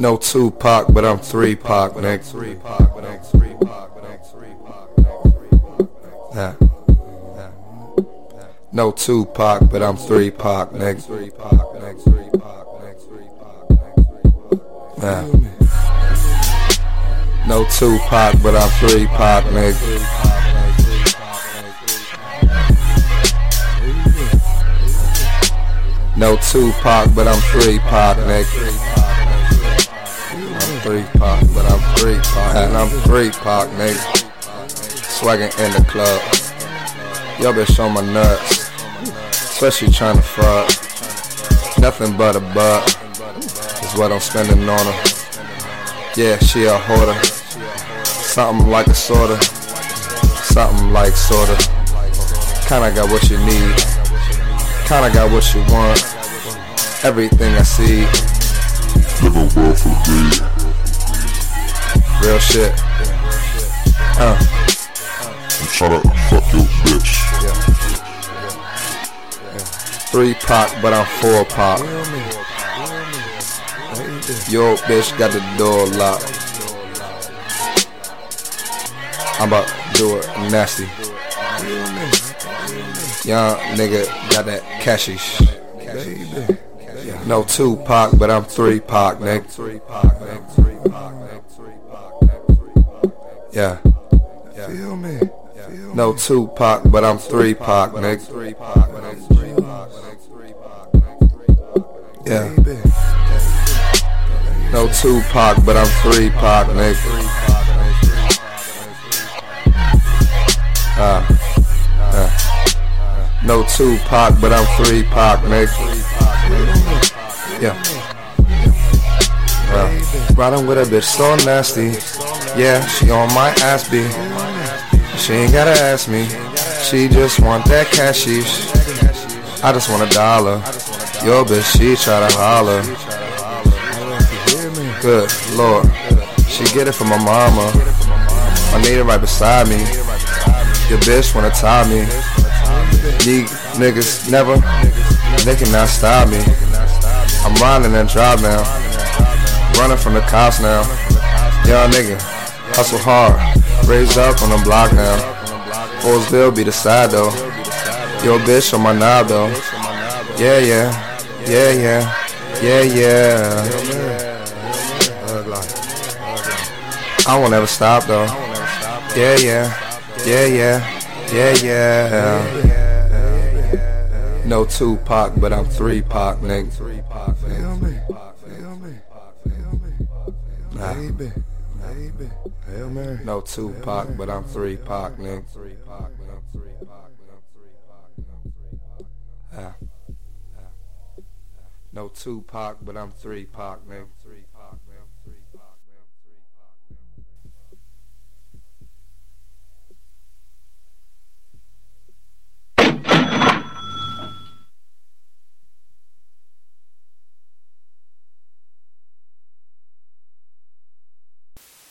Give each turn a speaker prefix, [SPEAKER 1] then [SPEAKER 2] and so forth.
[SPEAKER 1] No Tupac, but I'm three Pac, nigga. Three Pac, I'm three Pac, I'm three Pac. No Tupac, but I'm three Pac, nigga. Three Pac, nigga. Three Pac. Three Pac. No Tupac, but I'm three Pac, nigga. No Tupac, but I'm three Pac, nigga three Pac, but I'm three Pac, and I'm three Pac, nigga. Swagging in the club. Y'all been showing my nuts, especially trying to fuck. Nothing but a buck is what I'm spending on her. Yeah, she a hoarder. Something like a sorta, something like sorta. Kinda got what you need, kinda got what you want. Everything I see. Real shit. Uh.
[SPEAKER 2] I'm trying to fuck your bitch.
[SPEAKER 1] Three Pac, but I'm four Pac. Yo, bitch got the door locked. I'm about to do it nasty. Young nigga got that cashish. No Tupac, but I'm three Pac, nigga. Yeah.
[SPEAKER 3] yeah. Feel me.
[SPEAKER 1] Feel no Tupac, but I'm three Pac, nigga. Yeah. No Tupac, but I'm three Pac, nigga. Uh, uh. No Tupac, but I'm three Pac, nigga. Yeah. Uh, riding with a bitch so nasty. Yeah, she on my ass be. She ain't gotta ask me. She just want that cashish. I just want a dollar. Yo, bitch, she try to holler. Good lord, she get it from my mama. I need it right beside me. Your bitch wanna tie me. These niggas never, they cannot stop me. I'm riding and drive now. Running from the cops now. Young nigga. Hustle hard, raised up on the block now. Roseville be the side though. Yo, bitch on my knob though. Yeah, yeah, yeah, yeah, yeah, yeah. I won't ever stop though. Yeah, yeah, yeah, yeah, yeah, yeah. No Tupac, but I'm three Pac, nigga. Feel
[SPEAKER 3] me, feel me, feel me, baby. Baby. Hail Mary.
[SPEAKER 1] No Tupac, but I'm three Pac, nigga. Yeah. Ah. No Tupac, but I'm three Pac, nigga.